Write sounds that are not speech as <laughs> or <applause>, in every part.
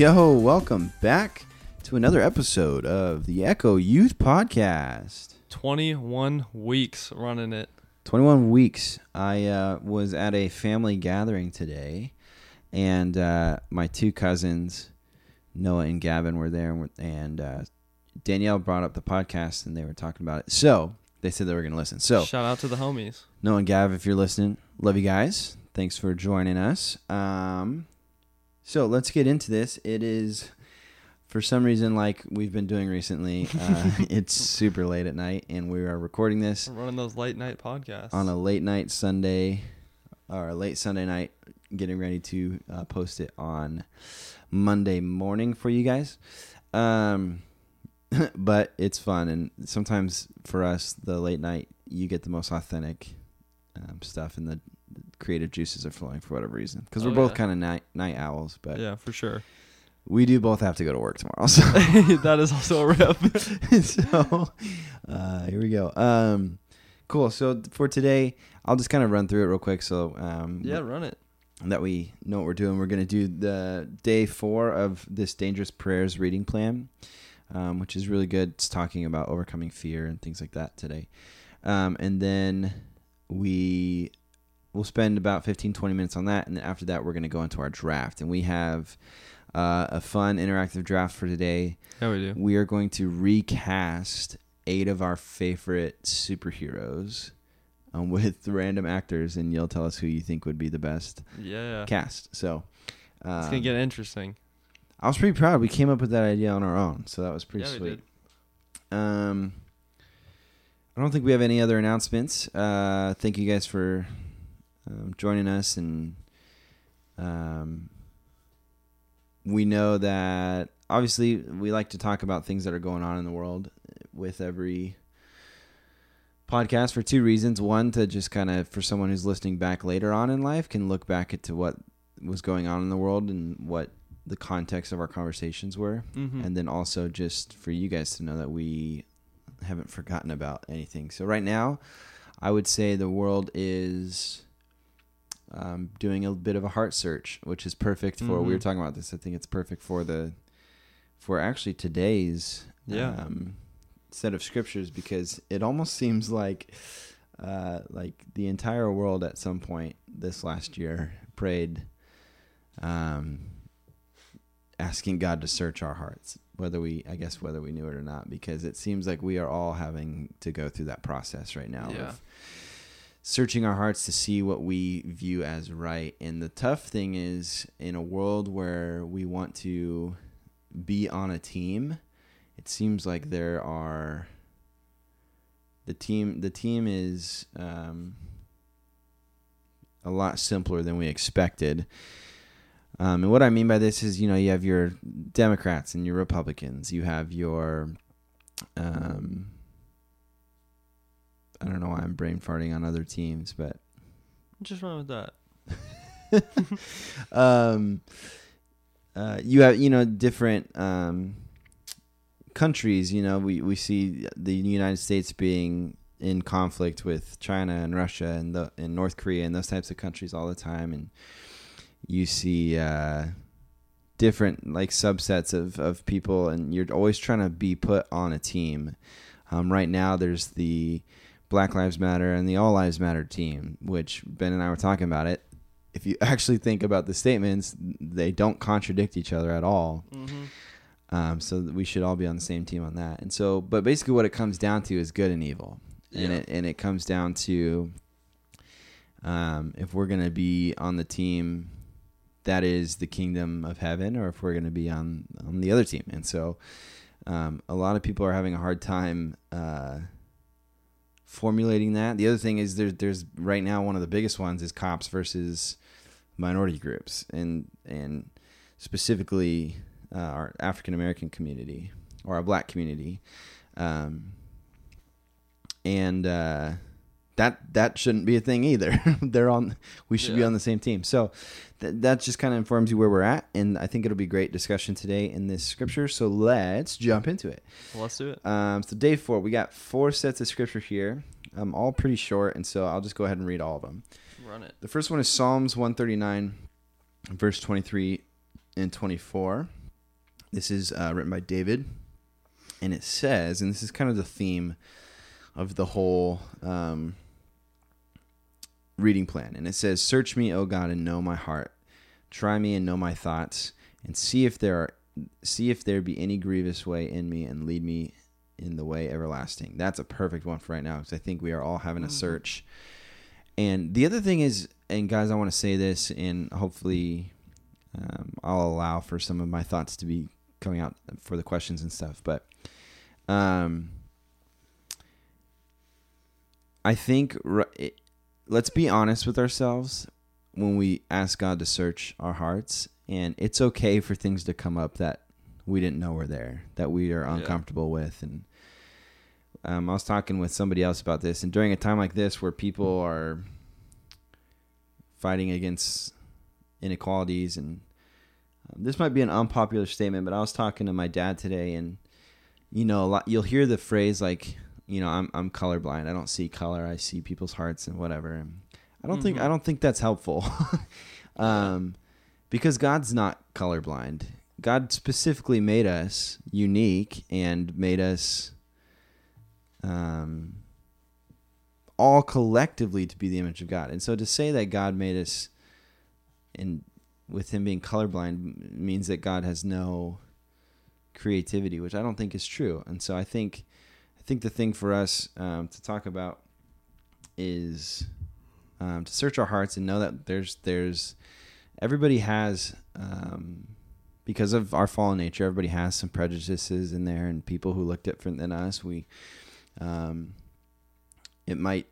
Yo, welcome back to another episode of the Echo Youth Podcast. 21 weeks running it. 21 weeks. I uh, was at a family gathering today, and uh, my two cousins, Noah and Gavin, were there, and, uh, Danielle brought up the podcast, and they were talking about it. So they said they were going to listen. So Shout out to the homies. Noah and Gav, if you're listening, love you guys. Thanks for joining us. Um, so let's get into this. It is, for some reason, like we've been doing recently, uh, <laughs> it's super late at night, and we are recording this We're running those late night podcasts. on a late night Sunday or a late Sunday night, getting ready to uh, post it on Monday morning for you guys. Um, <laughs> but it's fun, and sometimes for us, the late night, you get the most authentic um, stuff, and the creative juices are flowing for whatever reason. Because we're Oh, both yeah. kind of night night owls, but yeah, for sure. we do both have to go to work tomorrow. So <laughs> that is also a rip. <laughs> <laughs> so uh, here we go. Um, cool. So for today, I'll just kind of run through it real quick. So um, yeah, run it. that we know what we're doing. We're going to do the day four of this dangerous prayers reading plan, um, which is really good. It's talking about overcoming fear and things like that today. Um, and then we will spend about 15, 20 minutes on that. And then after that, we're going to go into our draft. And we have uh, a fun interactive draft for today. Yeah, we do. We are going to recast eight of our favorite superheroes um, <laughs> with random actors, and you'll tell us who you think would be the best Yeah. cast. So um, It's going to get interesting. I was pretty proud. We came up with that idea on our own, so that was pretty yeah, we sweet. Um, I don't think we have any other announcements. Uh, thank you guys for um, joining us, and um, we know that obviously we like to talk about things that are going on in the world with every podcast for two reasons. One, to just kind of for someone who's listening back later on in life can look back into what was going on in the world and what the context of our conversations were Mhm. and then also just for you guys to know that we haven't forgotten about anything. So right now, I would say the world is um, doing a bit of a heart search, which is perfect for. We were Mhm. talking about this. I think it's perfect for the for actually today's Yeah. um, set of scriptures because it almost seems like uh, like the entire world at some point this last year prayed. Um, asking God to search our hearts, whether we, I guess, whether we knew it or not, because it seems like we are all having to go through that process right now Yeah. of searching our hearts to see what we view as right. And the tough thing is, in a world where we want to be on a team, it seems like there are the team. The team is um, a lot simpler than we expected. Um, and what I mean by this is, you know, you have your Democrats and your Republicans. You have your, um, I don't know why I'm brain farting on other teams, but Just run with that. <laughs> um, uh, you have you know different um, countries. You know, we we see the United States being in conflict with China and Russia and the and North Korea and those types of countries all the time, and you see uh, different like subsets of of people, and you're always trying to be put on a team. Um, right now, there's the Black Lives Matter and the All Lives Matter team, which Ben and I were talking about it. If you <laughs> actually think about the statements, they don't contradict each other at all. Mm-hmm. Um, so we should all be on the same team on that. And so, but basically, what it comes down to is good and evil, and Yeah. it and it comes down to um, if we're gonna be on the team that is the kingdom of heaven, or if we're gonna be on on the other team. And so, um, a lot of people are having a hard time. Uh, formulating that. The other thing is there's there's right now one of the biggest ones is cops versus minority groups and and specifically uh, our African American community or our Black community, um, and uh, that that shouldn't be a thing either. <laughs> They're on. We should be on the same team. So th- that just kind of informs you where we're at, and I think it'll be great discussion today in this scripture. So let's jump into it. Well, let's do it. Um, so day four, we got four sets of scripture here, um, all pretty short, and so I'll just go ahead and read all of them. Run it. The first one is Psalms 139, verse 23 and 24. This is uh, written by David, and it says, and this is kind of the theme of the whole um, reading plan, and it says, "Search me, O God, and know my heart; try me and know my thoughts, and see if there are, see if there be any grievous way in me, and lead me in the way everlasting." That's a perfect one for right now because I think we are all having a Mhm. search. And the other thing is, and guys, I want to say this, and hopefully, um, I'll allow for some of my thoughts to be coming out for the questions and stuff. But um, I think it, let's be honest with ourselves when we ask God to search our hearts, and it's okay for things to come up that we didn't know were there, that we are Yeah. uncomfortable with, and um, I was talking with somebody else about this, and during a time like this where people are fighting against inequalities, and um, this might be an unpopular statement, but I was talking to my dad today, and you know, a lot, you'll hear the phrase like, you know, I'm I'm colorblind. I don't see color. I see people's hearts and whatever. And I don't think Mhm. I don't think that's helpful, <laughs> um, because God's not colorblind. God specifically made us unique and made us um, all collectively to be the image of God. And so to say that God made us and with him being colorblind means that God has no creativity, which I don't think is true. And so I think think the thing for us um, to talk about is um, to search our hearts and know that there's there's everybody has um, because of our fallen nature, everybody has some prejudices in there, and people who look different than us. We um, it might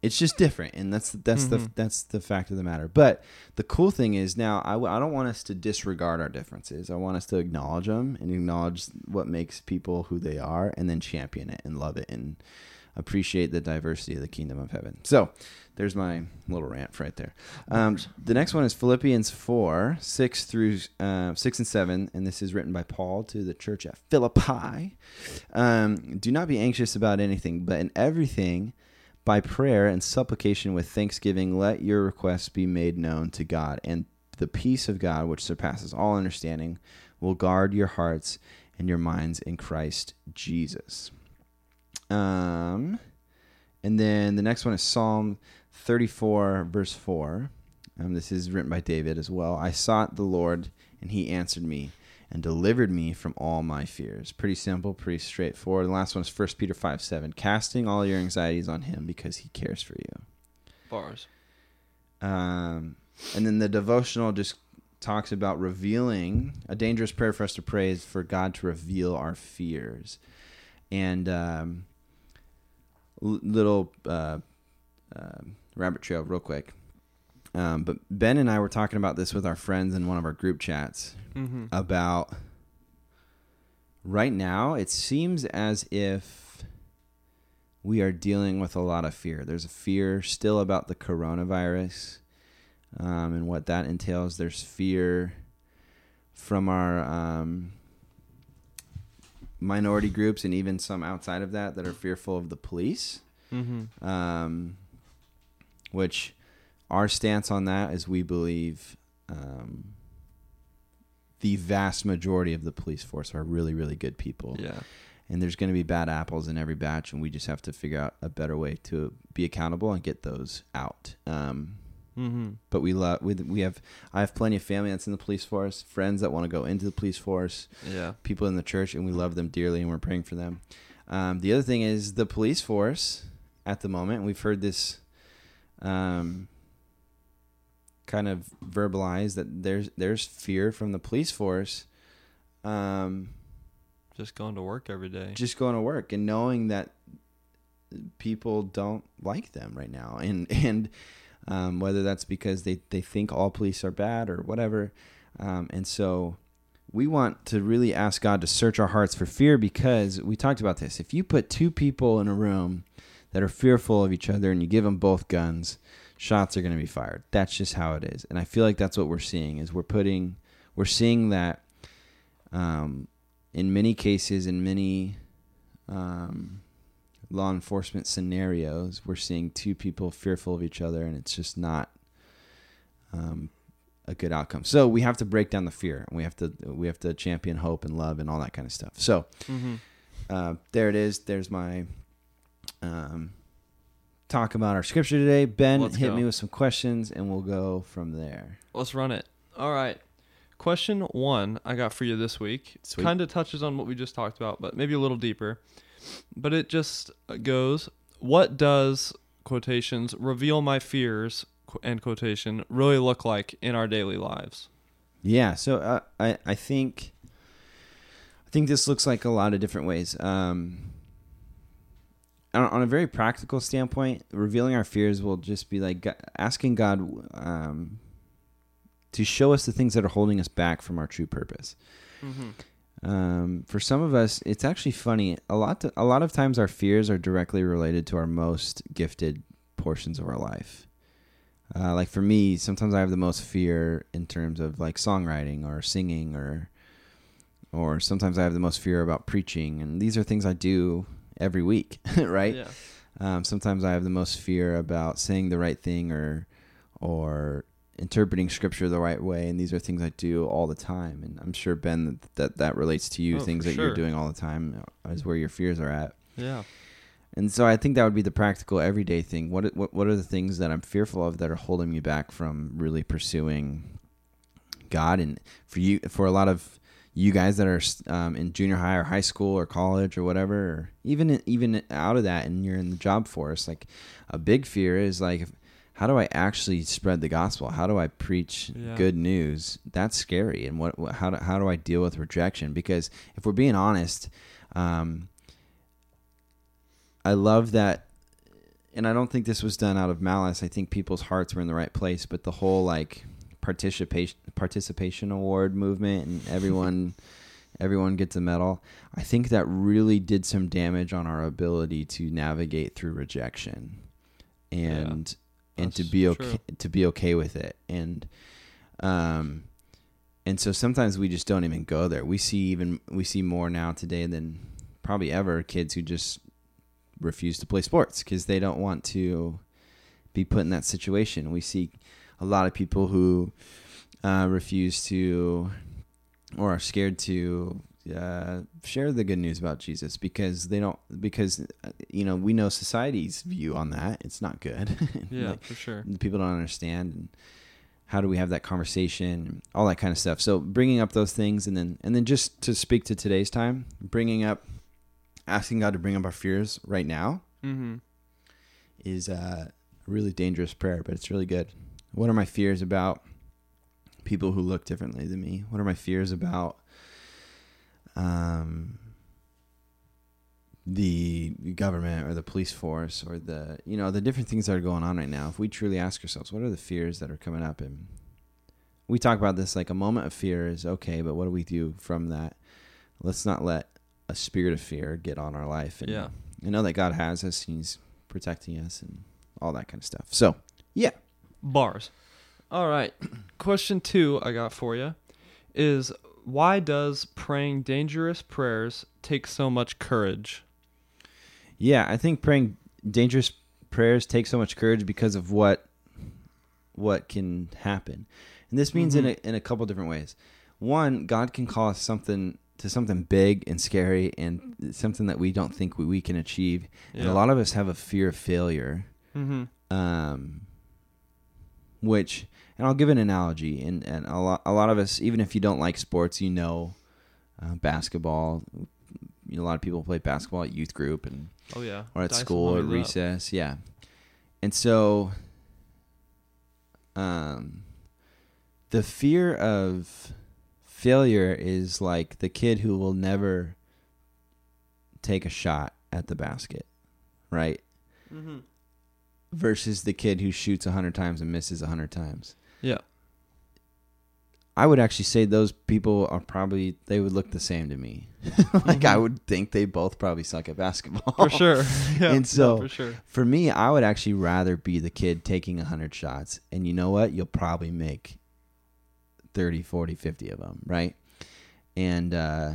it's just different and that's that's the Mhm. that's the fact of the matter. But the cool thing is now I, w- I don't want us to disregard our differences. I want us to acknowledge them and acknowledge what makes people who they are and then champion it and love it and appreciate the diversity of the kingdom of heaven. So there's my little rant right there. Um, the next one is philippians 4 6 through uh, 6 and 7 and this is written by paul to the church at philippi. Um, do not be anxious about anything but in everything by prayer and supplication with thanksgiving, let your requests be made known to God, and the peace of God, which surpasses all understanding, will guard your hearts and your minds in Christ Jesus. Um, and then the next one is Psalm 34, verse 4. Um, this is written by David as well. I sought the Lord, and he answered me and delivered me from all my fears. Pretty simple, pretty straightforward. The last one is 1 Peter 5 7. Casting all your anxieties on him because he cares for you. Bars. Um, and then the devotional just talks about revealing a dangerous prayer for us to pray is for God to reveal our fears. And um, little uh, uh, rabbit trail, real quick. Um, but Ben and I were talking about this with our friends in one of our group chats Mm-hmm. about right now it seems as if we are dealing with a lot of fear there's a fear still about the coronavirus um, and what that entails there's fear from our um, minority groups and even some outside of that that are fearful of the police Mm-hmm. um, which our stance on that is we believe um, the vast majority of the police force are really, really good people. Yeah. And there's going to be bad apples in every batch, and we just have to figure out a better way to be accountable and get those out. Um, Mm-hmm. but we love we, we have I have plenty of family that's in the police force, friends that want to go into the police force, Yeah. people in the church, and we love them dearly, and we're praying for them. Um, the other thing is the police force at the moment. We've heard this um, kind of verbalized that there's there's fear from the police force, um, Just going to work every day. just going to work and knowing that people don't like them right now, <laughs> and and um, whether that's because they, they think all police are bad or whatever. Um, and so we want to really ask God to search our hearts for fear because we talked about this. If you put two people in a room that are fearful of each other and you give them both guns, shots are going to be fired. That's just how it is. And I feel like that's what we're seeing is we're putting we're seeing that um, in many cases in many um, law enforcement scenarios, we're seeing two people fearful of each other, and it's just not um, a good outcome. So we have to break down the fear, and we have to we have to champion hope and love and all that kind of stuff. So Mm-hmm. uh, there it is. There's my um, talk about our scripture today. Ben, Let's hit go. me with some questions, and we'll go from there. Let's run it. All right. Question one I got for you this week Sweet. kind of touches on what we just talked about, but maybe a little deeper. But it just goes, What does, quotations, reveal my fears, end quotation, really look like in our daily lives? Yeah, so uh, I I think I think this looks like a lot of different ways. Um, on, a very practical standpoint, revealing our fears will just be like asking God um, to show us the things that are holding us back from our true purpose. Mm-hmm. Um, for some of us, it's actually funny. A lot, to, a lot of times, our fears are directly related to our most gifted portions of our life. Uh, like for me, sometimes I have the most fear in terms of like songwriting or singing, or or sometimes I have the most fear about preaching, and these are things I do every week, <laughs> right? Yeah. Um, sometimes I have the most fear about saying the right thing or or interpreting scripture the right way, and these are things I do all the time. And I'm sure Ben that that, that relates to you. Oh, things that you're doing all the time is where your fears are at. Yeah. And so I think that would be the practical everyday thing. What what what are the things that I'm fearful of that are holding me back from really pursuing God? And for you, for a lot of you guys that are um, in junior high or high school or college or whatever, or even even out of that, and you're in the job force, like a big fear is like, how do I actually spread the gospel? How do I preach Yeah. good news? That's scary. And what, what how do, how do I deal with rejection? Because if we're being honest. Um, I love that, and I don't think this was done out of malice. I think people's hearts were in the right place, but the whole like participation participation award movement and everyone <laughs> everyone gets a medal. I think that really did some damage on our ability to navigate through rejection, and and to be okay true. to be okay with it, and um. And so sometimes we just don't even go there. We see even we see more now today than probably ever kids who just refuse to play sports because they don't want to be put in that situation. We see a lot of people who uh, refuse to or are scared to uh, share the good news about Jesus because they don't because uh, you know we know society's view on that it's not good. <laughs> Yeah, Like, for sure. people don't understand and how do we have that conversation all that kind of stuff so bringing up those things and then and then just to speak to today's time bringing up asking god to bring up our fears right now Mm-hmm. is uh, a really dangerous prayer but it's really good what are my fears about people who look differently than me? What are my fears about um the government or the police force or the you know the different things that are going on right now? If we truly ask ourselves what are the fears that are coming up? And we talk about this like a moment of fear is okay but what do we do from that? Let's not let a spirit of fear get on our life. And Yeah. I know that God has us he's protecting us and all that kind of stuff. So yeah Bars. All right. <clears throat> Question two I got for you is why does praying dangerous prayers take so much courage? Yeah, I think praying dangerous prayers take so much courage because of what what can happen. And this means in a in a couple different ways. One, God can call us something to something big and scary and something that we don't think we, we can achieve. And a lot of us have a fear of failure. Mm-hmm. Um which and I'll give an analogy and, and a lot a lot of us even if you don't like sports, you know uh, basketball you know, a lot of people play basketball at youth group and Oh yeah. or at Dyson school or hung it up. recess yeah and so um the fear of failure is like the kid who will never take a shot at the basket right Mm-hmm. Versus the kid who shoots 100 times and misses 100 times. Yeah. I would actually say those people are probably they would look the same to me. <laughs> like I would think they both probably suck at basketball. For sure. <laughs> yeah. And so- no, for sure. For me, I would actually rather be the kid taking 100 shots and you know what? You'll probably make 30, 40, 50 of them, right? And uh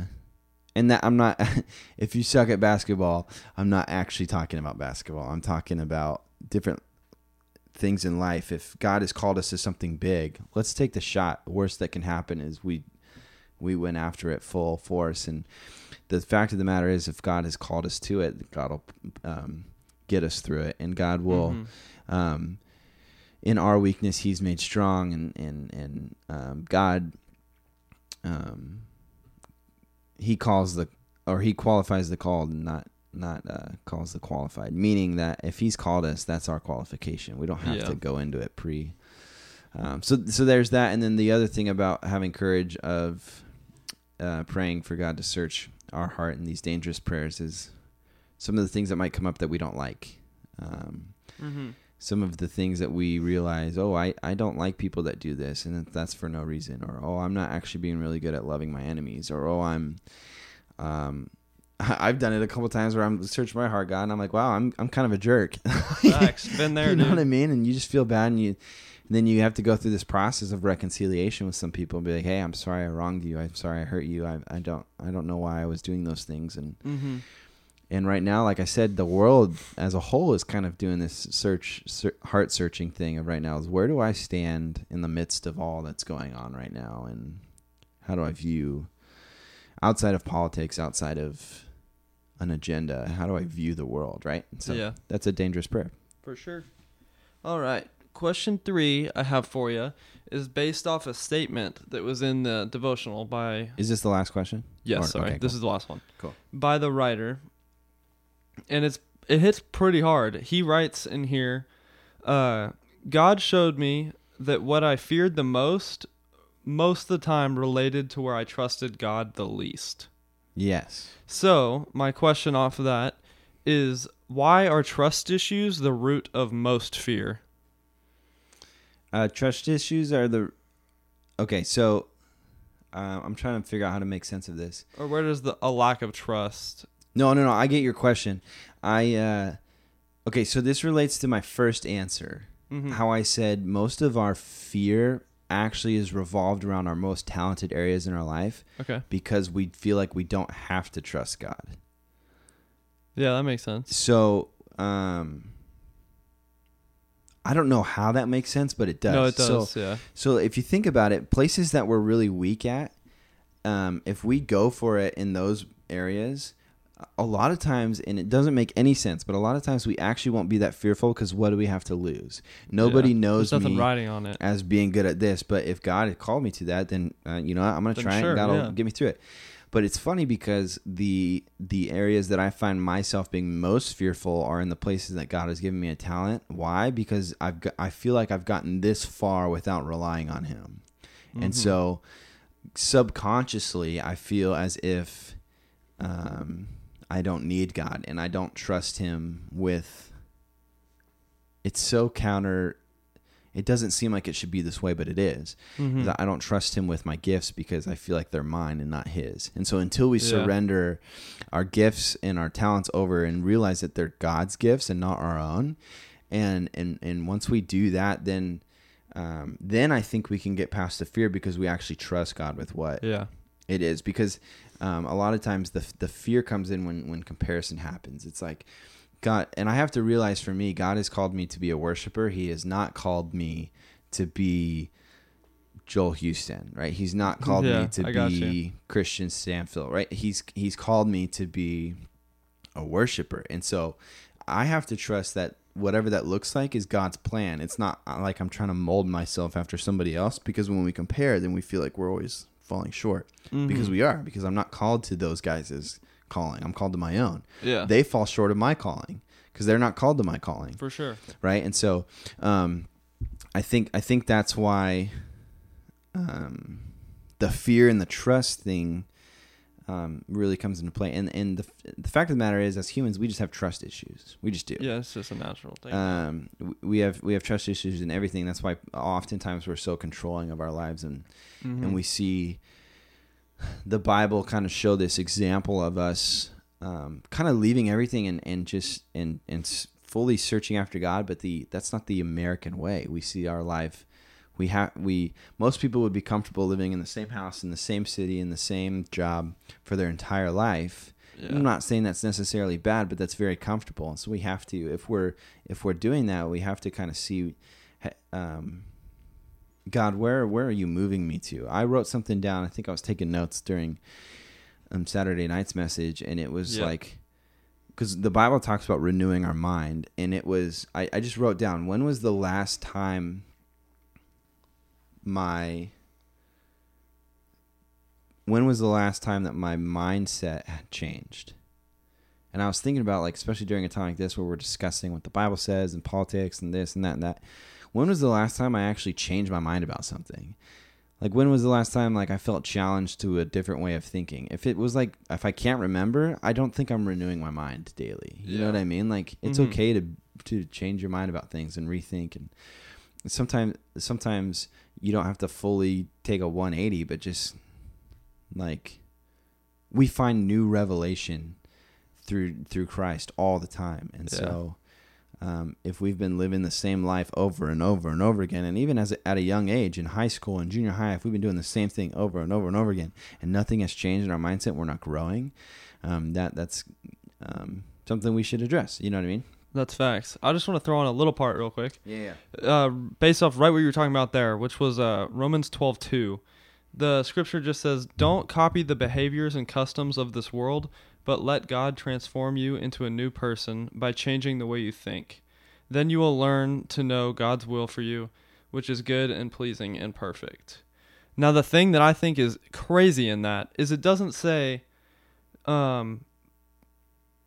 and that I'm not <laughs> if you suck at basketball, I'm not actually talking about basketball. I'm talking about different things in life. If God has called us to something big, let's take the shot. The worst that can happen is we we went after it full force and the fact of the matter is if God has called us to it, God will um, get us through it and God will Mhm. um, in our weakness he's made strong and and and um, God um, he calls the or he qualifies the called and not not uh, calls the qualified meaning that if he's called us that's our qualification. We don't have Yeah. to go into it pre um, so so there's that. And then the other thing about having courage of uh, praying for God to search our heart in these dangerous prayers is some of the things that might come up that we don't like. Um, Mhm. some of the things that we realize, oh, I, I don't like people that do this, and that's for no reason, or oh, I'm not actually being really good at loving my enemies, or oh, I'm, um, <laughs> I've done it a couple times where I'm searching my heart, God, and I'm like, wow, I'm I'm kind of a jerk. <laughs> Facts. Been there, <laughs> you know dude. what I mean? And you just feel bad, and you, and then you have to go through this process of reconciliation with some people, and be like, hey, I'm sorry I wronged you, I'm sorry I hurt you, I I don't I don't know why I was doing those things, and Mm-hmm. and right now like i said the world as a whole is kind of doing this search ser- heart searching thing of right now is where do i stand in the midst of all that's going on right now and how do i view outside of politics outside of an agenda how do i view the world right so yeah. that's a dangerous prayer For sure. All right. Question three I have for you is based off a statement that was in the devotional by. is this the last question Yes, Or- sorry. okay, This cool. is the last one. Cool. By the writer. And it's it hits pretty hard. He writes in here uh, God showed me that what I feared the most, most of the time related to where I trusted God the least. Yes So, my question off of that is why are trust issues the root of most fear? uh, trust issues are the okay so uh, i'm trying to figure out how to make sense of this Or where does the a lack of trust? No, no, no. I get your question. I uh okay, so this relates to my first answer. Mhm. How I said most of our fear actually is revolved around our most talented areas in our life Okay. because we feel like we don't have to trust God. Yeah, that makes sense. So, um I don't know how that makes sense, but it does. No, it So, does. yeah. so if you think about it, places that we're really weak at, um, if we go for it in those areas, a lot of times, and it doesn't make any sense, but a lot of times we actually won't be that fearful because what do we have to lose? Nobody Yeah. knows There's nothing me writing on it. as being good at this, but if God had called me to that, then uh, you know? I'm gonna Then try sure, and God will yeah. get me through it. But it's funny because the the areas that I find myself being most fearful are in the places that God has given me a talent. Why? Because I've got, I feel like I've gotten this far without relying on Him, and Mhm. so subconsciously I feel as if um, I don't need God and I don't trust Him with. It's so counter. It doesn't seem like it should be this way, but it is. Mhm. That I don't trust him with my gifts because I feel like they're mine and not his. And so until we Yeah. surrender our gifts and our talents over and realize that they're God's gifts and not our own, and and and once we do that, then um, then I think we can get past the fear because we actually trust God with what Yeah. it is. Because um, a lot of times the the fear comes in when when comparison happens. It's like God, and I have to realize for me, God has called me to be a worshiper. He has not called me to be Joel Houston, right? He's not called Yeah, me to I be. Christian Stanfill, right? He's he's called me to be a worshiper, and so I have to trust that whatever that looks like is God's plan. It's not uh, like I'm trying to mold myself after somebody else because when we compare, then we feel like we're always falling short because Mhm. we are because I'm not called to those guys' calling. I'm called to my own. Yeah. They fall short of my calling because they're not called to my calling for sure. right? And so, um, I think I think that's why um, the fear and the trust thing um, really comes into play. And and the the fact of the matter is, as humans, we just have trust issues. We just do. Yeah, it's just a natural thing. Um, we have we have trust issues in everything. That's why oftentimes we're so controlling of our lives, and Mhm. and we see the Bible kind of show this example of us um, kind of leaving everything and and just and and fully searching after God. But the that's not the American way. We see our life. We have we most people would be comfortable living in the same house in the same city in the same job for their entire life. yeah. I'm not saying that's necessarily bad, but that's very comfortable. And so we have to, if we're if we're doing that, we have to kind of see, um, God, where where are you moving me to? I wrote something down. I think I was taking notes during um, Saturday night's message, and it was Yeah. like, because the Bible talks about renewing our mind, and it was I, I just wrote down when was the last time my when was the last time that my mindset had changed? And I was thinking about like especially during a time like this where we're discussing what the Bible says and politics and this and that and that. When was the last time I actually changed my mind about something? Like when was the last time like I felt challenged to a different way of thinking? If it was like if I can't remember, I don't think I'm renewing my mind daily. You know what I mean? Like it's Mhm. okay to to change your mind about things and rethink and sometimes sometimes you don't have to fully take a 180 but just like we find new revelation through through Christ all the time. And Yeah. so um, if we've been living the same life over and over and over again and even as a, at a young age in high school and junior high if we've been doing the same thing over and over and over again and nothing has changed in our mindset we're not growing um, that that's um, something we should address. You know what I mean That's facts. I just want to throw on a little part real quick. yeah uh, based off right what you were talking about there, which was uh, Romans twelve two. The scripture just says, "Don't copy the behaviors and customs of this world, but let God transform you into a new person by changing the way you think. Then you will learn to know God's will for you, which is good and pleasing and perfect." Now, the thing that I think is crazy in that is it doesn't say, um,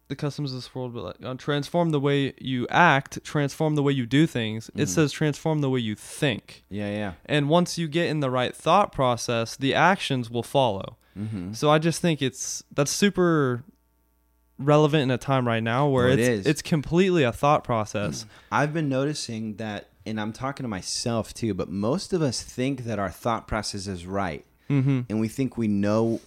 the customs of this world, but like, uh, transform the way you act, transform the way you do things. It Mhm. says transform the way you think. yeah yeah And once you get in the right thought process, the actions will follow. mm-hmm. So I just think it's that's super relevant in a time right now where it it's is. it's completely a thought process. I've been noticing that, and I'm talking to myself too, but most of us think that our thought process is right. Mm-hmm. And we think we know.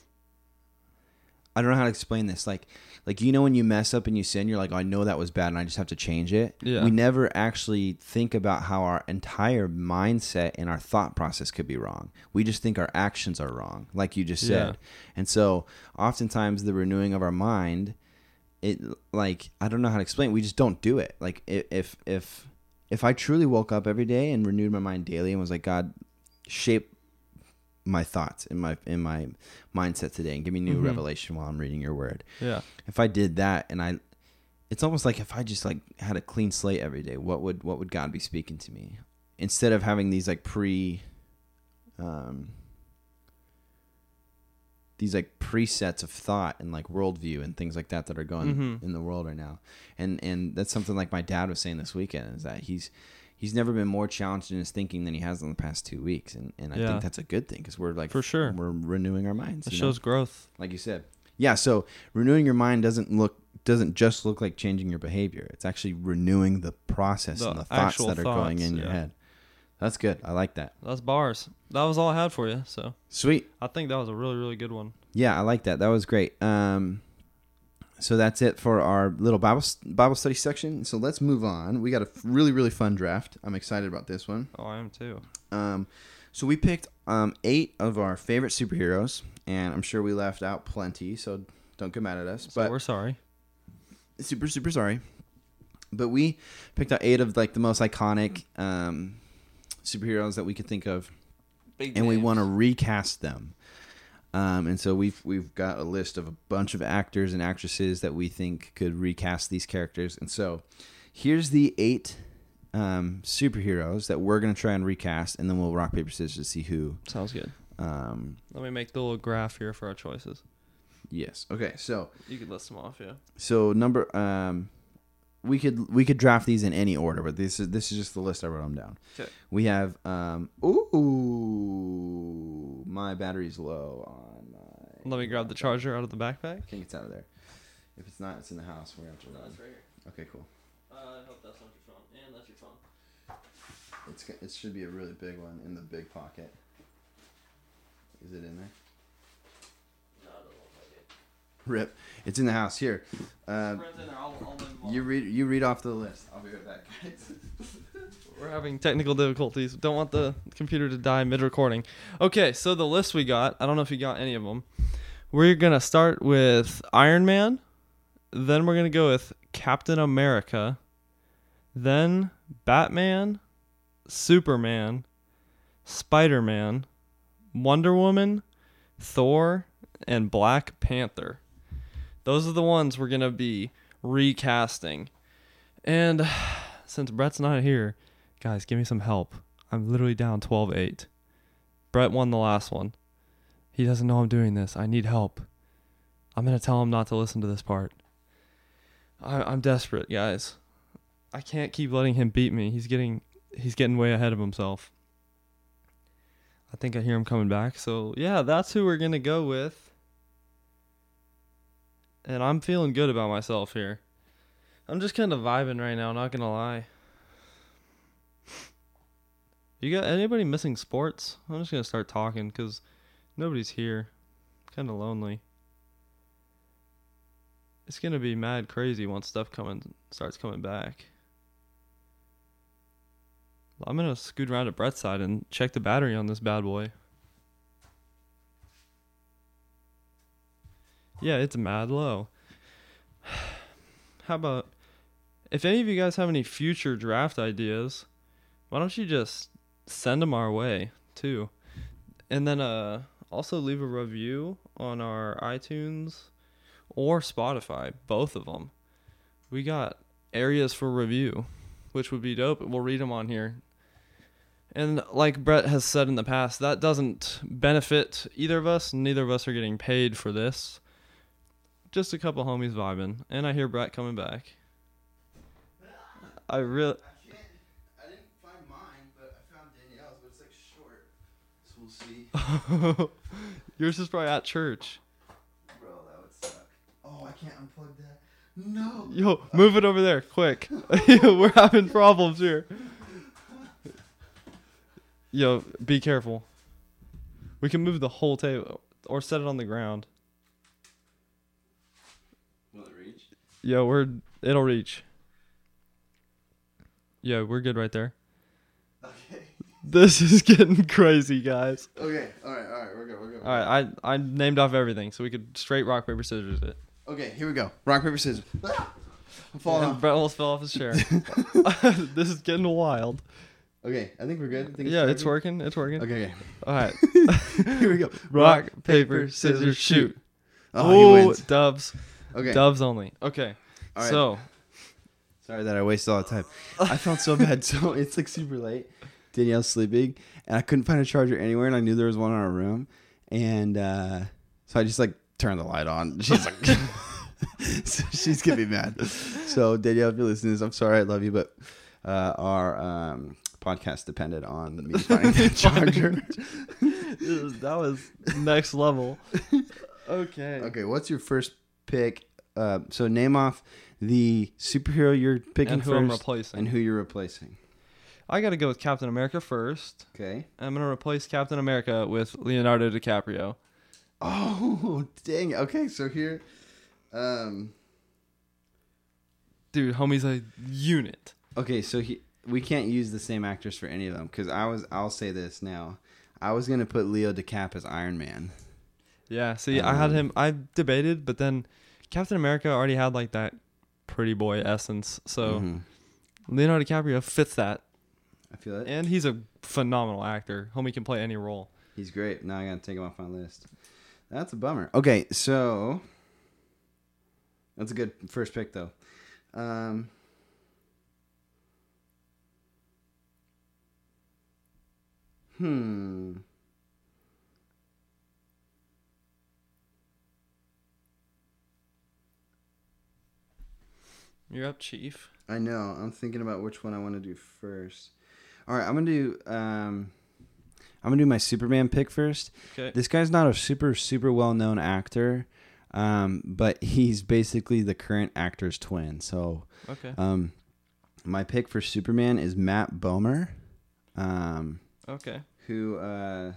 I don't know how to explain this. Like, like you know, when you mess up and you sin, you're like, oh, I know that was bad, and I just have to change it. Yeah. We never actually think about how our entire mindset and our thought process could be wrong. We just think our actions are wrong, like you just said. And so, oftentimes, the renewing of our mind it like I don't know how to explain. It. We just don't do it. Like if if if I truly woke up every day and renewed my mind daily and was like, God, shape my thoughts in my in my mindset today and give me new Mhm. revelation while I'm reading your word. Yeah. If I did that and I it's almost like if I just like had a clean slate every day, what would what would God be speaking to me? Instead of having these like pre um these like presets of thought and like worldview and things like that that are going Mhm. in the world right now. And and that's something like my dad was saying this weekend is that he's he's never been more challenged in his thinking than he has in the past two weeks. And and I Yeah. think that's a good thing because we're like For sure. we're renewing our minds. It you know? shows growth. like you said. Yeah, so renewing your mind doesn't look doesn't just look like changing your behavior. It's actually renewing the process The and the thoughts that are going thoughts, in your head. That's good. I like that. That's bars. That was all I had for you. So Sweet. I think that was a really, really good one. Yeah, I like that. That was great. Um, so that's it for our little Bible Bible study section. So let's move on. We got a really really fun draft. I'm excited about this one. Oh, I am too. Um, so we picked um, eight of our favorite superheroes, and I'm sure we left out plenty. So don't get mad at us. So but we're sorry. super super sorry but we picked out eight of like the most iconic um superheroes that we could think of and we want to recast them um and so we've we've got a list of a bunch of actors and actresses that we think could recast these characters and so here's the eight um superheroes that we're gonna try and recast and then we'll rock paper scissors to see who Sounds good. um Let me make the little graph here for our choices. yes okay so You can list them off, yeah. So number um we could we could draft these in any order, but this is this is just the list I wrote them down. 'Kay. We have um ooh my battery's low on my Let me grab the charger out of the backpack. I think it's out of there. If it's not, it's in the house. We're gonna have to run. right here. Okay, cool. I hope that's not your phone. And that's your phone. It's go- it should be a really big one in the big pocket. Is it in there? No, it doesn't look like it. Rip. It's in the house. Here. Uh, in there. I'll, I'll you read you read off the list. I'll be right back, guys. <laughs> We're having technical difficulties. Don't want the computer to die mid recording. Okay, so the list we got, I don't know if you got any of them. We're going to start with Iron Man. Then we're going to go with Captain America. Then Batman, Superman, Spider Man, Wonder Woman, Thor, and Black Panther. Those are the ones we're going to be recasting. And <sighs> since Brett's not here, guys, give me some help. I'm literally down 12 8. Brett won the last one. He doesn't know I'm doing this. I need help. I'm going to tell him not to listen to this part. I, I'm desperate, guys. I can't keep letting him beat me. He's getting he's getting way ahead of himself. I think I hear him coming back. So, yeah, that's who we're to go with. And I'm feeling good about myself here. I'm just kind of vibing right now, not going to lie. You got anybody missing sports? I'm just going to start talking because nobody's here. Kind of lonely. It's going to be mad crazy once stuff coming starts coming back. I'm going to scoot around to Brett's side and check the battery on this bad boy. Yeah, it's mad low. <sighs> How about if any of you guys have any future draft ideas, why don't you just send them our way too? And then uh also leave a review on our iTunes or Spotify, both of them. We got areas for review, which would be dope. We'll read them on here. And like Brett has said in the past, that doesn't benefit either of us. Neither of us are getting paid for this. Just a couple homies vibing, and I hear Brett coming back. I really, I didn't find mine, but I found Danielle's, but it's like short. So we'll see. <laughs> yours is probably at church. Bro, that would suck. Oh, I can't unplug that. No. Yo, move it over there, quick. <laughs> We're having problems here. Yo, be careful. We can move the whole table or set it on the ground. Will it reach? Yo, we're it'll reach. Yo, we're good right there. Okay. This is <laughs> getting crazy, guys. Okay. All right. All right. We're good. We're good. All right, I I named off everything so we could straight rock paper scissors it. Okay. Here we go. Rock paper scissors. <laughs> I'm falling And off. Brett almost fell off his chair. <laughs> this is getting wild. Okay. I think we're good. Think Yeah, it's working. It's working. Okay. okay. All right. Here we go. Rock, paper, scissors, shoot. Oh, wins. dubs. Okay. Dubs only. Okay. All right. So, Sorry that I wasted all the time. I <laughs> felt so bad. So it's like super late. Danielle's sleeping, and I couldn't find a charger anywhere, and I knew there was one in our room, and uh, so I just like turned the light on. She's like, <laughs> so she's gonna be mad. So Danielle, if you're listening, to this, I'm sorry, I love you, but uh, our um, podcast depended on me <laughs> finding the charger. that was next level. Okay. okay, what's your first pick? Uh, so name off the superhero you're picking And who first, I'm replacing. and who you're replacing. I got to go with Captain America first. Okay. I'm to replace Captain America with Leonardo DiCaprio. Oh, <laughs> dang. Okay, so here um Dude, homie's a unit. okay, so he we can't use the same actors for any of them cuz I was I'll say this now. I was to put Leo DiCap as Iron Man. Yeah, see, I had Um, him. I debated, but then Captain America already had like that pretty boy essence. So Mhm. Leonardo DiCaprio fits that. I feel it. And he's a phenomenal actor. Homie can play any role. He's great. Now I got to take him off my list. That's a bummer. Okay, so that's a good first pick though. Um Hmm. You're up, Chief. I know. I'm thinking about which one I want to do first. All right, I'm gonna do. Um, I'm gonna do my Superman pick first. Okay. This guy's not a super super well known actor, um, but <laughs> he's basically the current actor's twin. So, Okay. um, my pick for Superman is Matt Bomer, um, Okay. who uh,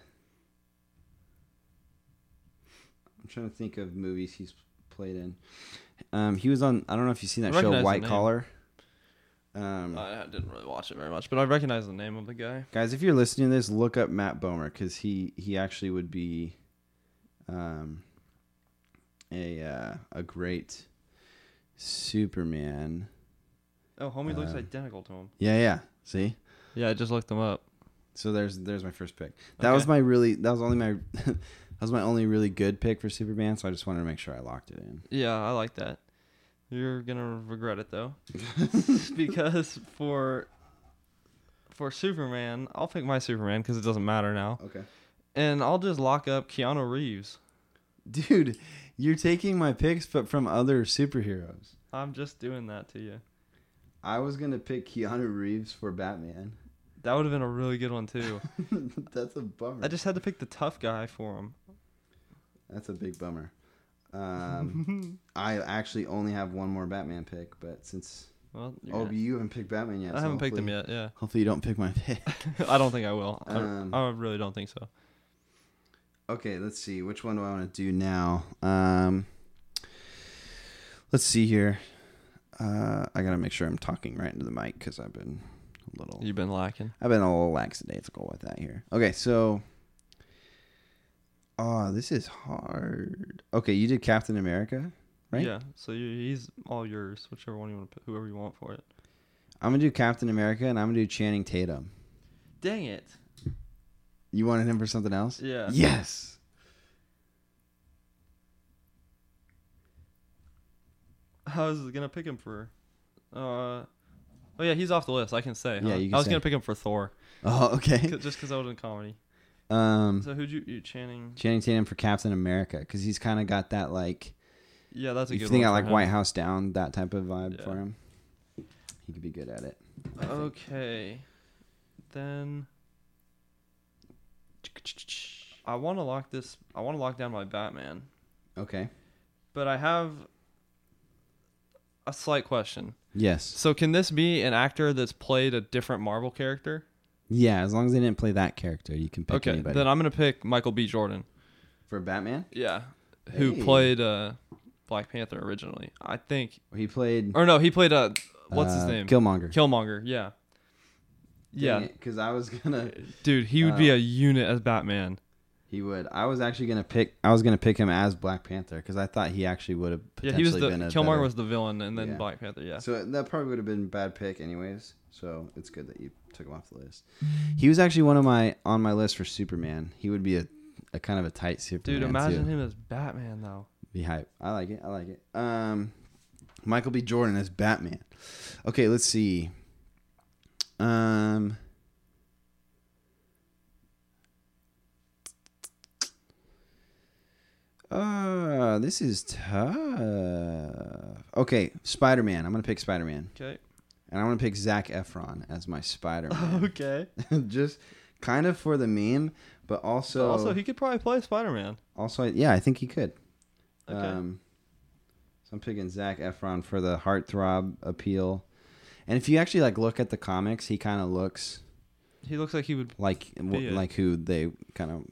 I'm trying to think of movies he's played in. Um, he was on. I don't know if you've seen that I show recognize the White name. Collar. Um, I didn't really watch it very much, but I recognize the name of the guy. guys, if you're listening to this, look up Matt Bomer because he he actually would be, um, a uh, a great Superman. Oh, homie looks Uh, identical to him. Yeah, yeah. See, Yeah, I just looked him up. so there's there's my first pick. That was my really that was only my <laughs> was my only really good pick for Superman. So I just wanted to make sure I locked it in. Yeah, I like that. You're gonna regret it though, <laughs> because for for Superman, I'll pick my Superman because it doesn't matter now, Okay, and I'll just lock up Keanu Reeves. dude, you're taking my picks, but from other superheroes. I'm just doing that to you. I was gonna pick Keanu Reeves for Batman. That would have been a really good one too. <laughs> That's a bummer. I just had to pick the tough guy for him. That's a big bummer. Um, <laughs> I actually only have one more Batman pick, but since Well, oh, gonna- you haven't picked Batman yet, I so haven't picked him yet. Yeah, Hopefully, you don't pick my pick. <laughs> I don't think I will. I- Um, I, really don't think so. okay, let's see. Which one do I want to do now? Um, let's see here. Uh, I gotta make sure I'm talking right into the mic because I've been a little. You've been lacking. I've been a little lackadaisical with that here. Okay, so. Oh, this is hard. Okay, you did Captain America, right? Yeah. So you, he's all yours. Whichever one you want to put, whoever you want for it. I'm gonna do Captain America, and I'm gonna do Channing Tatum. Dang it. You wanted him for something else? Yeah. Yes. I was gonna pick him for. Uh, oh yeah, he's off the list. I can say. Yeah, huh? you can I was say. gonna pick him for Thor, Oh, okay. <laughs> just because I was in comedy. Um, So who'd you, you Channing? Channing Tatum for Captain America because he's kind of got that like Yeah, that's a you good think one. I like him. White House Down that type of vibe Yeah. for him. He could be good at it. I think. Okay, then. I want to lock this. I want to lock down my Batman, Okay. but I have a slight question. Yes. So can this be an actor that's played a different Marvel character? Yeah, as long as they didn't play that character, you can pick okay, anybody. then I'm gonna pick Michael B. Jordan. for Batman, Yeah, who Hey. played uh, Black Panther originally? I think, he played. or no, he played uh, what's his uh, name? Killmonger. Killmonger. Yeah, yeah, Because I was gonna. dude, he would be Uh, a unit as Batman. He would. I was actually gonna pick. I was gonna pick him as Black Panther because I thought he actually would have. Yeah, he was the been a Killmonger better- was the villain, and then Yeah. Black Panther. Yeah, So that probably would have been a bad pick, anyways. So it's good that you took him off the list. He was actually one of my on my list for Superman. He would be a, a kind of a tight Superman. dude, imagine too. him as Batman though. Be hype. I like it. I like it. Um, Michael B. Jordan as Batman. Okay, let's see. Um. Uh, this is tough. Okay, Spider Man. I'm gonna pick Spider Man, Okay. And I'm gonna pick Zac Efron as my Spider Man. <laughs> Okay. <laughs> Just kind of for the meme, but also also, he could probably play Spider Man. also, yeah, I think he could. Okay. Um, so I'm picking Zac Efron for the heartthrob appeal. And if you actually like look at the comics, he kind of looks he looks like he would. like it. like who they kind of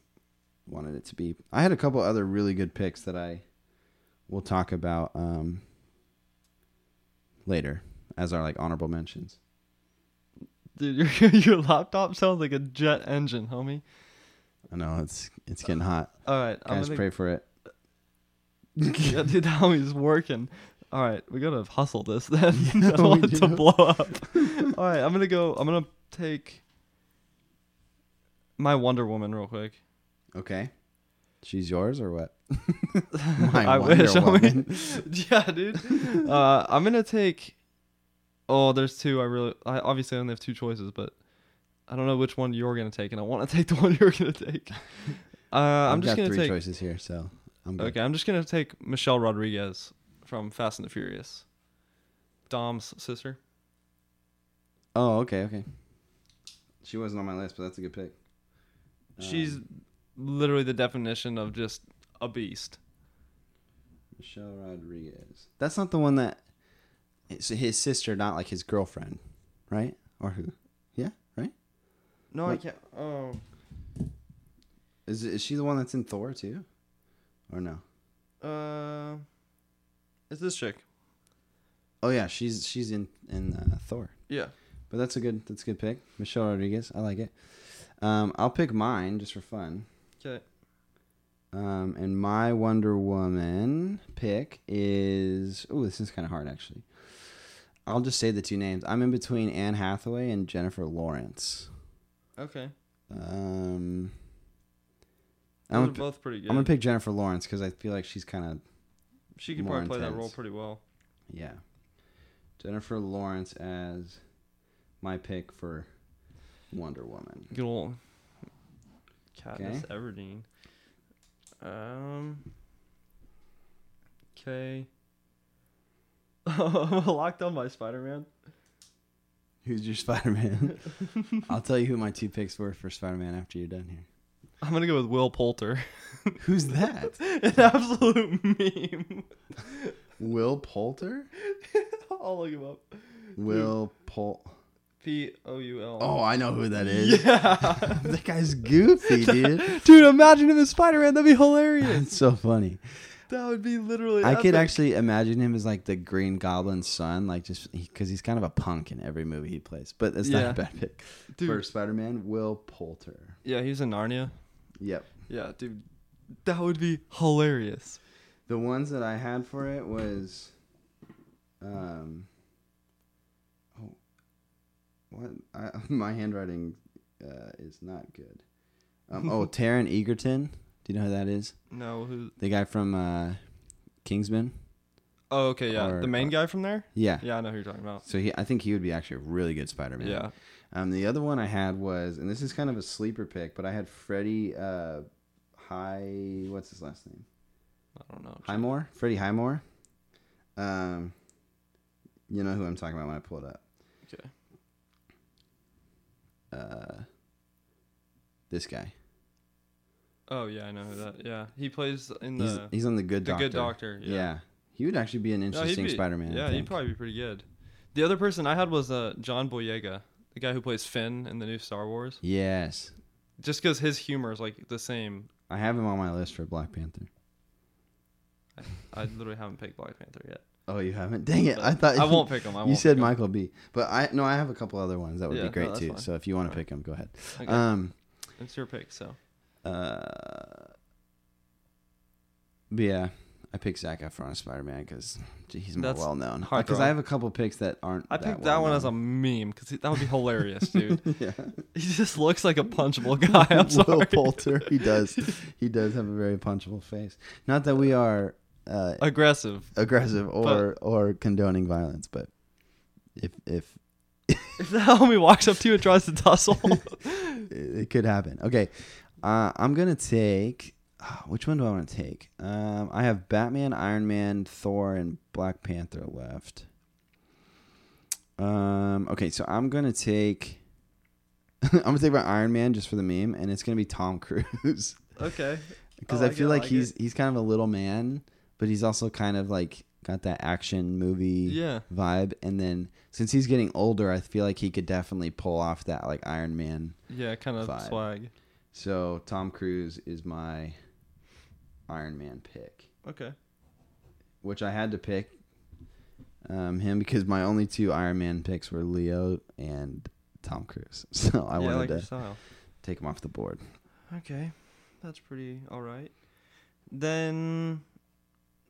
wanted it to be. I had a couple other really good picks that I will talk about um, later as our like honorable mentions. Dude, <laughs> your your laptop sounds like a jet engine, homie. I know it's it's getting hot. All right, I'm Guys, gonna pray for it. <laughs> yeah, dude, that homie's working. All right, we gotta hustle this then. <laughs> Yeah, I don't want it to blow up. All right, I'm gonna go. I'm gonna take my Wonder Woman real quick. Okay, she's yours or what? I Wonder wish. I mean, Woman. yeah, dude. Uh, I'm gonna take. Oh, there's two. I really. I obviously only have two choices, but I don't know which one you're gonna take, and I want to <laughs> take the one you're gonna take. Uh, I'm I've just got gonna three take. choices here, so I'm good. Okay, I'm just gonna take Michelle Rodriguez from Fast and the Furious. Dom's sister. Oh, okay, okay. She wasn't on my list, but that's a good pick. She's Um, literally the definition of just a beast. Michelle Rodriguez. That's not the one that. It's his sister, not like his girlfriend, right? Or who? Yeah, right. No, What? I can't. Oh, Is is she the one that's in Thor too, or no? uh, is this chick. Oh yeah, she's she's in in uh, Thor. Yeah. But that's a good that's a good pick, Michelle Rodriguez. I like it. Um, I'll pick mine just for fun. Okay. Um, and my Wonder Woman pick is oh, this is kind of hard actually. I'll just say the two names. I'm in between Anne Hathaway and Jennifer Lawrence. Okay. Um, Those I'm are both pretty good. I'm gonna pick Jennifer Lawrence because I feel like she's kind of she could probably play that role pretty well. yeah. Jennifer Lawrence as my pick for Wonder Woman. Good old Katniss Okay. Everdeen. Um. Okay. I'm <laughs> locked on by Spider-Man. Who's your Spider Man? <laughs> I'll tell you who my two picks were for Spider Man after you're done here. I'm gonna go with Will Poulter. <laughs> Who's that? An absolute meme. Will Poulter? I'll look him up. Will Pol. P O U L. Oh, I know who that is. yeah. that guy's goofy, dude. Dude, imagine him as Spider-Man. That'd be hilarious. That's so funny. That would be literally. I could epic. actually imagine him as like the Green Goblin's son, like just because he's kind of a punk in every movie he plays. But that's not a bad pick Dude. for Spider Man. Will Poulter. Yeah, he's in Narnia. Yep. Yeah, dude, that would be hilarious. The ones that I had for it was, um, oh, what? I, <laughs> my handwriting uh, is not good. Um, oh, <laughs> Taron Egerton. Do you know who that is? No, who? The guy from uh, Kingsman. Oh, okay, yeah, Or- the main guy from there. Yeah. Yeah, I know who you're talking about. So he, I think he would be actually a really good Spider-Man. Yeah. Um, the other one I had was, and this is kind of a sleeper pick, but I had Freddie. Uh, High. What's his last name? I don't know. Highmore. Freddie Highmore. Um, you know who I'm talking about when I pull it up. Okay. Uh, this guy. Oh yeah, I know who that. Yeah, he plays in the he's on the Good the Doctor. Good Doctor. Yeah. Yeah. He would actually be an No, interesting be- Spider-Man. I Yeah, he'd probably be pretty good. The other person I had was uh, John Boyega, the guy who plays Finn in the new Star Wars. Yes, Just because his humor is like the same. I have him on my list for Black Panther. I literally haven't picked Black Panther yet. Oh, you haven't? Dang it! But I thought I won't pick him. I <laughs> you said. Michael B. But I no, I have a couple other ones that would Yeah, be great that's too. fine. So if you want to pick them, go ahead. Okay. Um, it's your pick, so. uh, but yeah, I picked Zac Efron as Spider Man because he's more That's well known. hard Because throw. I have a couple picks that aren't. I picked that one as a meme because that would be hilarious, <laughs> dude. yeah. he just looks like a punchable <laughs> guy. I'm sorry. Will Poulter. He does. <laughs> He does have a very punchable face. Not that we are uh, Aggressive. aggressive or or condoning violence, but if if If the homie walks up to you and tries to tussle, it, it could happen. Okay, uh, I'm gonna take. Ah, which one do I want to take? Um, I have Batman, Iron Man, Thor, and Black Panther left. Um, okay, so I'm gonna take. <laughs> I'm gonna take my Iron Man just for the meme, and it's gonna be Tom <laughs> Cruise okay. <laughs> because I I, feel it, I like, like he's he's kind of a little man, but he's also kind of like got that action movie Yeah. vibe. And then since he's getting older, I feel like he could definitely pull off that like Iron Man. Yeah, kind of Vibe. swag. So Tom Cruise is my Iron Man pick, Okay. which I had to pick um, him because my only two Iron Man picks were Leo and Tom Cruise. <laughs> So I yeah, wanted like to style. take him off the board. Okay, that's pretty all right. Then,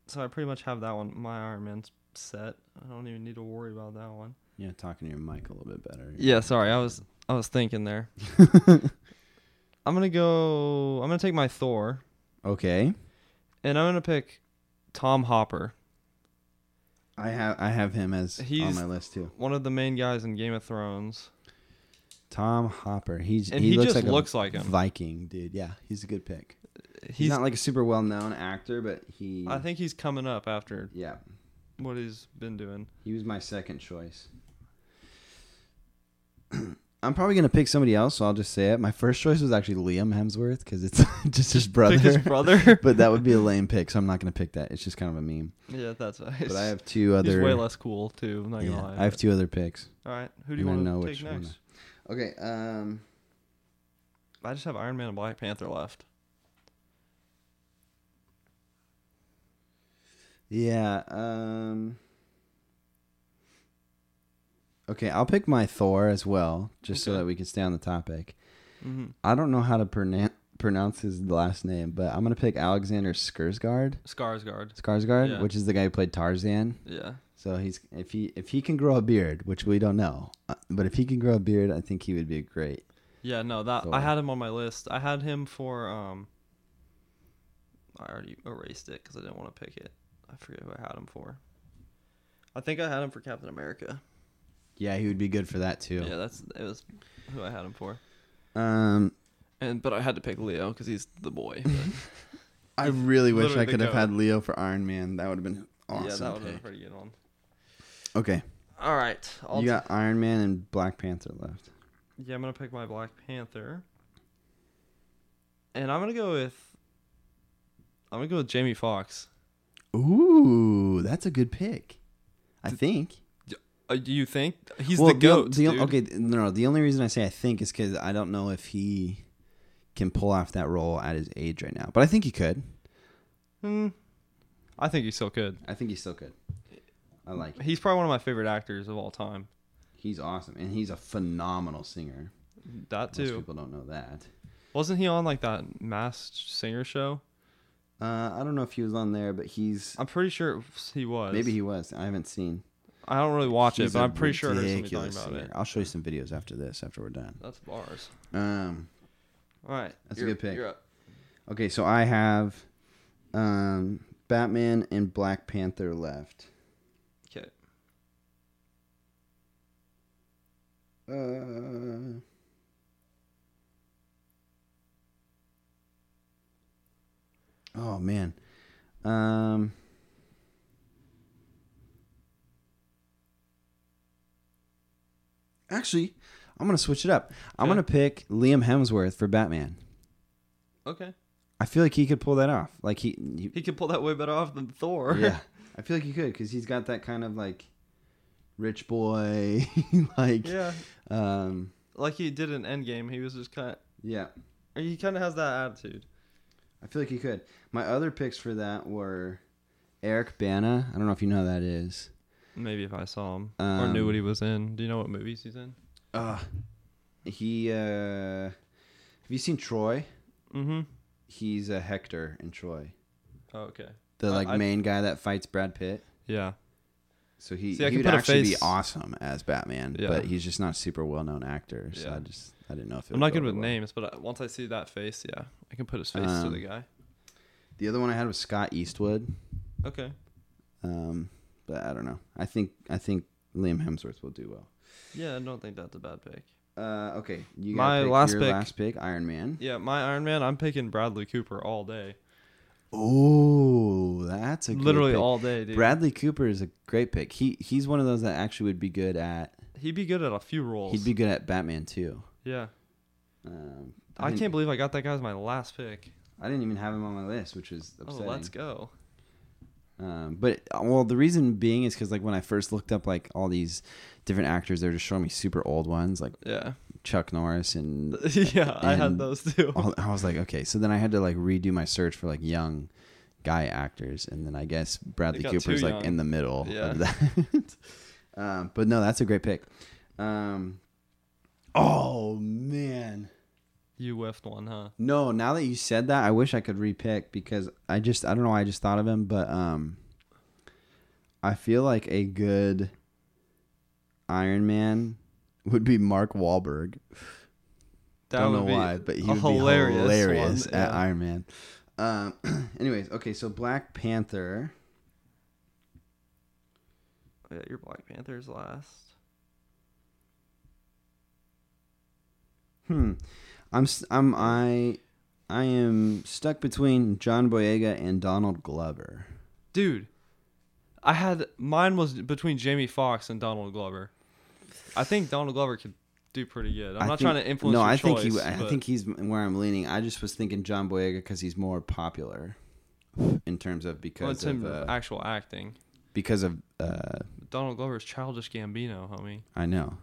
so I pretty much have that one. My Iron Man's set. I don't even need to worry about that one. Yeah, talking to your mic a little bit better. Yeah, sorry. I was I was thinking there. <laughs> I'm gonna go. I'm gonna take my Thor, Okay. And I'm gonna pick Tom Hopper, I have I have him as on my list too. one of the main guys in Game of Thrones. Tom Hopper. He's And he, he looks just like a looks like him. Viking dude. Yeah, he's a good pick. He's, He's. not like a super well known actor, but he. I think he's coming up after Yeah, what he's been doing. he was my second choice. <clears throat> I'm probably gonna pick somebody else, so I'll just say it. My first choice was actually Liam Hemsworth because it's <laughs> just his brother. Pick his brother. <laughs> but that would be a lame pick, so I'm not gonna pick that. It's just kind of a meme. yeah, that's nice. But I have two other. He's way less cool too. I'm not gonna yeah, lie. I have two other picks. All right, who do you and want I know to which take one. next? Okay. Um. I just have Iron Man and Black Panther left. Yeah. Um. Okay, I'll pick my Thor as well, just so that we can stay on the topic. Mm-hmm. I don't know how to pronounce pronounce his last name, but I'm gonna pick Alexander Skarsgård. Skarsgård. Skarsgård, Yeah. which is the guy who played Tarzan. Yeah. So he's if he if he can grow a beard, which we don't know, uh, but if he can grow a beard, I think he would be great. Yeah, no, that Thor. I had him on my list. I had him for um. I already erased it because I didn't want to pick it. I forget who I had him for. I think I had him for Captain America. Yeah, he would be good for that too. Yeah, that's it was who I had him for. Um, And but I had to pick Leo because he's the boy. <laughs> I really wish Literally I the could have goat. had Leo for Iron Man. That would have been awesome. Yeah, that would have been a pick. pretty good one. Okay, All right, I'll you t- got Iron Man and Black Panther left. yeah, I'm gonna pick my Black Panther, and I'm gonna go with. I'm gonna go with Jamie Foxx. Ooh, that's a good pick. I think. Uh, do you think he's Well, the goat? the- dude. okay, no, the only reason I say I think is because I don't know if he can pull off that role at his age right now, but I think he could. Hmm. I think he still could. I think he still could. I like. it. He's probably one of my favorite actors of all time. He's awesome, and he's a phenomenal singer. That Most too. people don't know that. Wasn't he on like that masked singer show? Uh, I don't know if he was on there, but he's I'm pretty sure he was. maybe he was. I haven't seen. I don't really watch He's it, but I'm pretty sure I heard somebody ridiculous talking about singer. it. I'll show you some videos after this, after we're done. That's bars. Um, All right, That's a you're- good pick. You're up. okay, so I have um, Batman and Black Panther left. Okay. Uh, oh man. Um, actually, I'm gonna switch it up. I'm Okay. gonna pick Liam Hemsworth for Batman. Okay. I feel like he could pull that off. Like he, he He could pull that way better off than Thor. yeah, <laughs> I feel like he could because he's got that kind of like rich boy, <laughs> like yeah. um, Like he did in Endgame. He was just kind of. yeah. He kind of has that attitude. I feel like he could. My other picks for that were Eric Bana. I don't know if you know who that is. Maybe if I saw him or knew Um, what he was in. Do you know what movies he's in? Uh he uh have you seen Troy? Mm-hmm. He's a Hector in Troy. Oh, okay. The Uh, like I- main guy that fights Brad Pitt. Yeah. So he, See, he would actually be awesome as Batman, Yeah. but he's just not a super well known actor. So Yeah. I just I didn't know if it I'm not go good with well. names, but once I see that face, yeah, I can put his face to Um, the guy. The other one I had was Scott Eastwood. Okay. Um, but I don't know. I think I think Liam Hemsworth will do well. Yeah, I don't think that's a bad pick. Uh, okay, you My pick last your pick- last pick, Iron Man. Yeah, my Iron Man, I'm picking Bradley Cooper all day. Oh, that's a good Literally all day, dude. Bradley Cooper is a great pick. He he's one of those that actually would be good at. He'd be good at a few roles. He'd be good at Batman too. Yeah. Um, I, didn't- can't believe I got that guy as my last pick. I didn't even have him on my list, which is upsetting. Oh, let's go. Um, but uh, well, the reason being is because like when I first looked up like all these different actors, they're just showing me super old ones like Yeah. Chuck Norris and <laughs> yeah, I had those too. all, I was like, okay. So then I had to like redo my search for like young guy actors, and then I guess Bradley Cooper's like young. in the middle Yeah. of that. <laughs> um, but no, that's a great pick. Um, oh man, You whiffed one, huh? no. Now that you said that, I wish I could repick because I just I don't know. why I just thought of him, but um, I feel like a good Iron Man would be Mark Wahlberg. That Don't know why, but he would hilarious be hilarious one, at yeah. Iron Man. Um, <clears throat> anyways, okay, so Black Panther. Yeah, your Black Panther's last. Hmm, I'm I'm I I am stuck between John Boyega and Donald Glover. Dude, I had mine was between Jamie Foxx and Donald Glover. I think Donald Glover could do pretty good. I'm I not think- trying to influence. No, I think choice, he. I think he's where I'm leaning. I just was thinking John Boyega because he's more popular in terms of well, because it's of uh, actual acting. because of uh, Donald Glover's childish Gambino, homie. I know,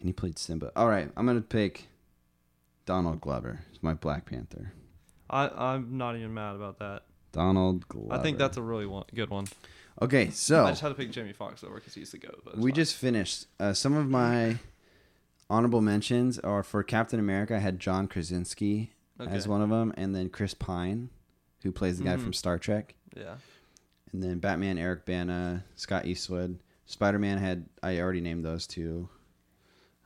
and he played Simba. All right, I'm gonna pick Donald Glover. He's my Black Panther. I I'm not even mad about that. Donald Glover. I think that's a really one, good one. okay. So I just had to pick Jamie Foxx over because he's the goat. but we fine. just finished. Uh, some of my honorable mentions are for Captain America. I had John Krasinski okay. as one of them, and then Chris Pine, who plays the guy Mhm. from Star Trek. Yeah. And then Batman, Eric Bana, Scott Eastwood. Spider Man had I already named those two.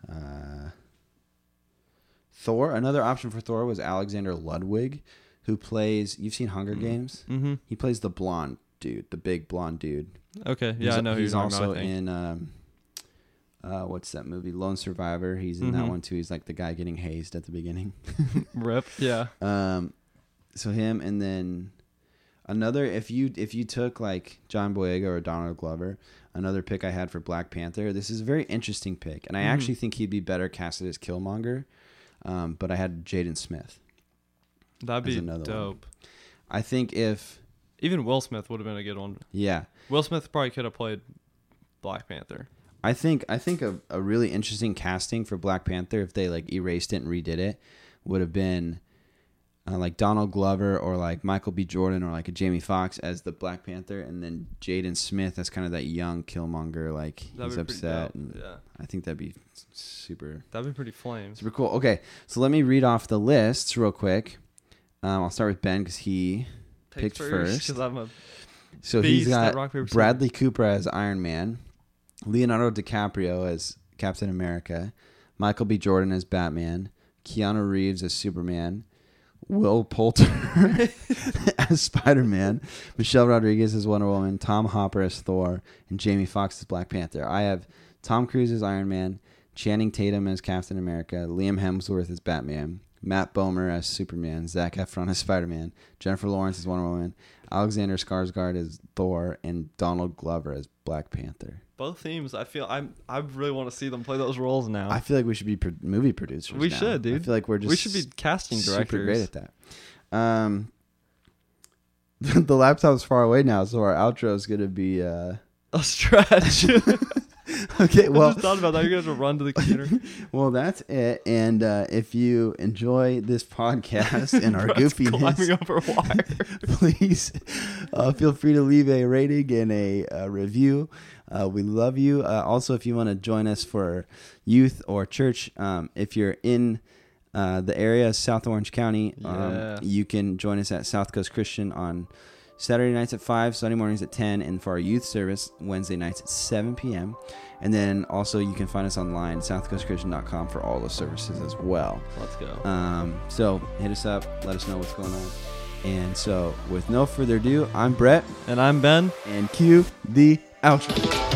Uh, Thor. Another option for Thor was Alexander Ludwig, who plays. You've seen Hunger Mhm. Games. Mm-hmm. He plays the blonde dude, the big blonde dude. Okay. Yeah, He's- I know who He's you're talking also about, in. Um, uh, what's that movie? Lone Survivor. He's in that Mhm. one too. He's like the guy getting hazed at the beginning. <laughs> Rip. Yeah. Um, so him and then another if you if you took like John Boyega or Donald Glover, another pick I had for Black Panther. This is a very interesting pick, and I Mhm. actually think he'd be better casted as Killmonger. Um, but I had Jaden Smith. That'd be another one. dope. I think if Even Will Smith would have been a good one. yeah, Will Smith probably could have played Black Panther. I think I think a, a really interesting casting for Black Panther if they like erased it and redid it would have been uh, like Donald Glover or like Michael B. Jordan or like a Jamie Foxx as the Black Panther and then Jaden Smith as kind of that young Killmonger like That'd he's upset and Yeah. I think that'd be super That'd be pretty flames. super cool. Okay, so let me read off the lists real quick. Um, I'll start with Ben because he picked first. because I'm a so he's got rock paper. Bradley Cooper as Iron Man, Leonardo DiCaprio as Captain America, Michael B. Jordan as Batman, Keanu Reeves as Superman, Will Poulter <laughs> as Spider Man, Michelle Rodriguez as Wonder Woman, Tom Hopper as Thor, and Jamie Foxx as Black Panther. I have Tom Cruise as Iron Man, Channing Tatum as Captain America, Liam Hemsworth as Batman, Matt Bomer as Superman, Zac Efron as Spider Man, Jennifer Lawrence as Wonder Woman, Alexander Skarsgård as Thor, and Donald Glover as Black Panther. Both themes. I feel I'm I really want to see them play those roles now. I feel like we should be pro- movie producers. We now. should, dude. I feel like we're just we should be casting directors. super great at that. Um, <laughs> the laptop's far away now, so our outro is gonna be. Uh, A stretch. <laughs> <laughs> okay, I well, just thought about that. Gonna have to run to the computer. well, that's it. And uh, if you enjoy this podcast and our goofiness, please uh, feel free to leave a rating and a, uh review. Uh, we love you. Uh, also, if you want to join us for youth or church, um, if you're in uh, the area, South Orange County, um, Yeah. you can join us at South Coast Christian on Saturday nights at 5, Sunday mornings at 10, and for our youth service, Wednesday nights at 7 p.m. And then also, you can find us online, southcoastchristian.com, for all those services as well. Let's go. Um, so hit us up, let us know what's going on. And so, with no further ado, I'm Brett, And I'm Ben. and cue the Outro.